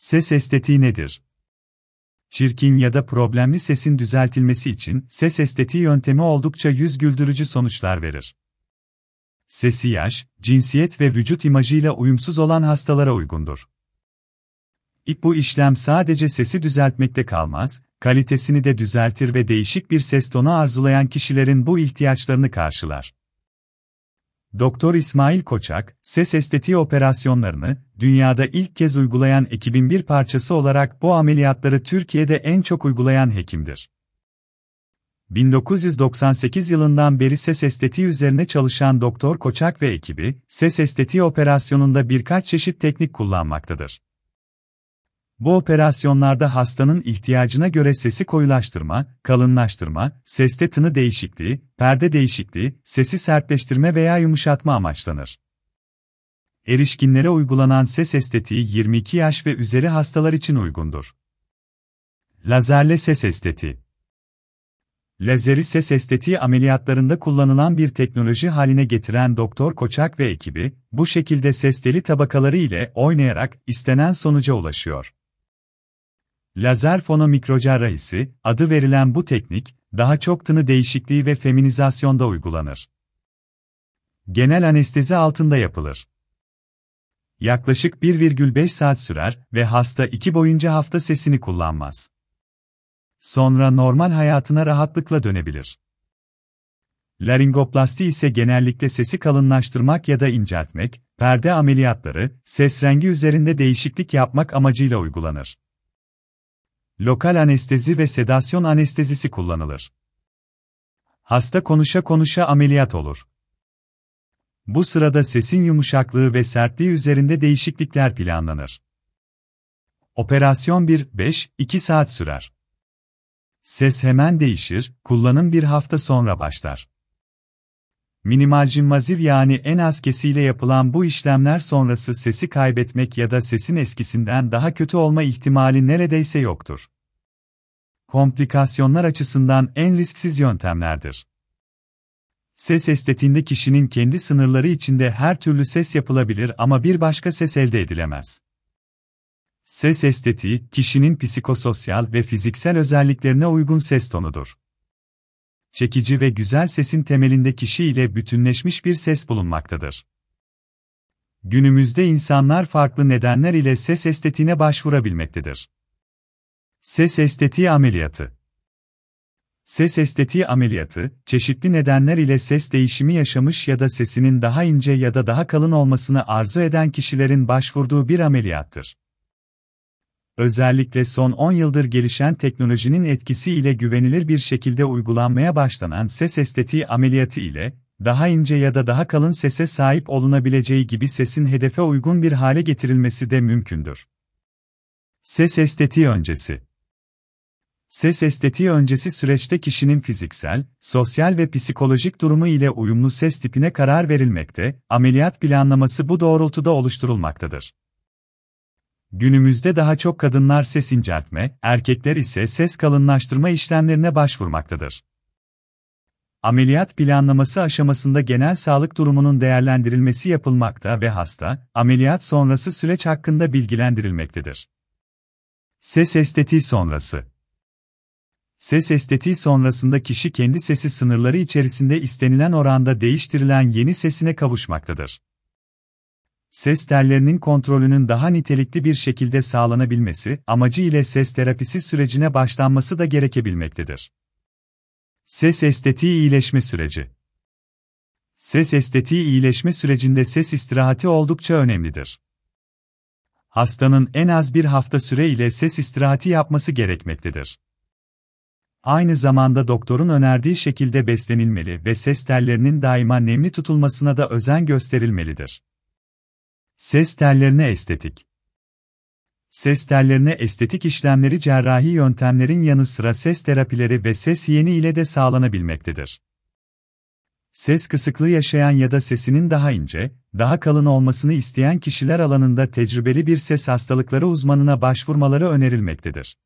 Ses estetiği nedir? Çirkin ya da problemli sesin düzeltilmesi için ses estetiği yöntemi oldukça yüz güldürücü sonuçlar verir. Sesi yaş, cinsiyet ve vücut imajıyla uyumsuz olan hastalara uygundur. İlk bu işlem sadece sesi düzeltmekte kalmaz, kalitesini de düzeltir ve değişik bir ses tonu arzulayan kişilerin bu ihtiyaçlarını karşılar. Doktor İsmail Koçak, ses estetiği operasyonlarını dünyada ilk kez uygulayan ekibin bir parçası olarak bu ameliyatları Türkiye'de en çok uygulayan hekimdir. 1998 yılından beri ses estetiği üzerine çalışan Doktor Koçak ve ekibi, ses estetiği operasyonunda birkaç çeşit teknik kullanmaktadır. Bu operasyonlarda hastanın ihtiyacına göre sesi koyulaştırma, kalınlaştırma, seste tını değişikliği, perde değişikliği, sesi sertleştirme veya yumuşatma amaçlanır. Erişkinlere uygulanan ses estetiği 22 yaş ve üzeri hastalar için uygundur. Lazerle ses estetiği Lazeri ses estetiği ameliyatlarında kullanılan bir teknoloji haline getiren Doktor Koçak ve ekibi, bu şekilde ses teli tabakaları ile oynayarak istenen sonuca ulaşıyor. Lazer fonomikrocerrahisi, adı verilen bu teknik, daha çok tını değişikliği ve feminizasyonda uygulanır. Genel anestezi altında yapılır. Yaklaşık 1,5 saat sürer ve hasta iki boyunca hafta sesini kullanmaz. Sonra normal hayatına rahatlıkla dönebilir. Laringoplasti ise genellikle sesi kalınlaştırmak ya da inceltmek, perde ameliyatları, ses rengi üzerinde değişiklik yapmak amacıyla uygulanır lokal anestezi ve sedasyon anestezisi kullanılır. Hasta konuşa konuşa ameliyat olur. Bu sırada sesin yumuşaklığı ve sertliği üzerinde değişiklikler planlanır. Operasyon 1-5-2 saat sürer. Ses hemen değişir, kullanım bir hafta sonra başlar. Minimalcim maziv yani en az kesiyle yapılan bu işlemler sonrası sesi kaybetmek ya da sesin eskisinden daha kötü olma ihtimali neredeyse yoktur. Komplikasyonlar açısından en risksiz yöntemlerdir. Ses estetiğinde kişinin kendi sınırları içinde her türlü ses yapılabilir ama bir başka ses elde edilemez. Ses estetiği, kişinin psikososyal ve fiziksel özelliklerine uygun ses tonudur çekici ve güzel sesin temelinde kişi ile bütünleşmiş bir ses bulunmaktadır. Günümüzde insanlar farklı nedenler ile ses estetiğine başvurabilmektedir. Ses estetiği ameliyatı Ses estetiği ameliyatı, çeşitli nedenler ile ses değişimi yaşamış ya da sesinin daha ince ya da daha kalın olmasını arzu eden kişilerin başvurduğu bir ameliyattır. Özellikle son 10 yıldır gelişen teknolojinin etkisiyle güvenilir bir şekilde uygulanmaya başlanan ses estetiği ameliyatı ile, daha ince ya da daha kalın sese sahip olunabileceği gibi sesin hedefe uygun bir hale getirilmesi de mümkündür. Ses estetiği öncesi Ses estetiği öncesi süreçte kişinin fiziksel, sosyal ve psikolojik durumu ile uyumlu ses tipine karar verilmekte, ameliyat planlaması bu doğrultuda oluşturulmaktadır. Günümüzde daha çok kadınlar ses inceltme, erkekler ise ses kalınlaştırma işlemlerine başvurmaktadır. Ameliyat planlaması aşamasında genel sağlık durumunun değerlendirilmesi yapılmakta ve hasta, ameliyat sonrası süreç hakkında bilgilendirilmektedir. Ses estetiği sonrası Ses estetiği sonrasında kişi kendi sesi sınırları içerisinde istenilen oranda değiştirilen yeni sesine kavuşmaktadır ses tellerinin kontrolünün daha nitelikli bir şekilde sağlanabilmesi amacı ile ses terapisi sürecine başlanması da gerekebilmektedir. Ses estetiği iyileşme süreci Ses estetiği iyileşme sürecinde ses istirahati oldukça önemlidir. Hastanın en az bir hafta süre ile ses istirahati yapması gerekmektedir. Aynı zamanda doktorun önerdiği şekilde beslenilmeli ve ses tellerinin daima nemli tutulmasına da özen gösterilmelidir. Ses tellerine estetik. Ses tellerine estetik işlemleri cerrahi yöntemlerin yanı sıra ses terapileri ve ses yeni ile de sağlanabilmektedir. Ses kısıklığı yaşayan ya da sesinin daha ince, daha kalın olmasını isteyen kişiler alanında tecrübeli bir ses hastalıkları uzmanına başvurmaları önerilmektedir.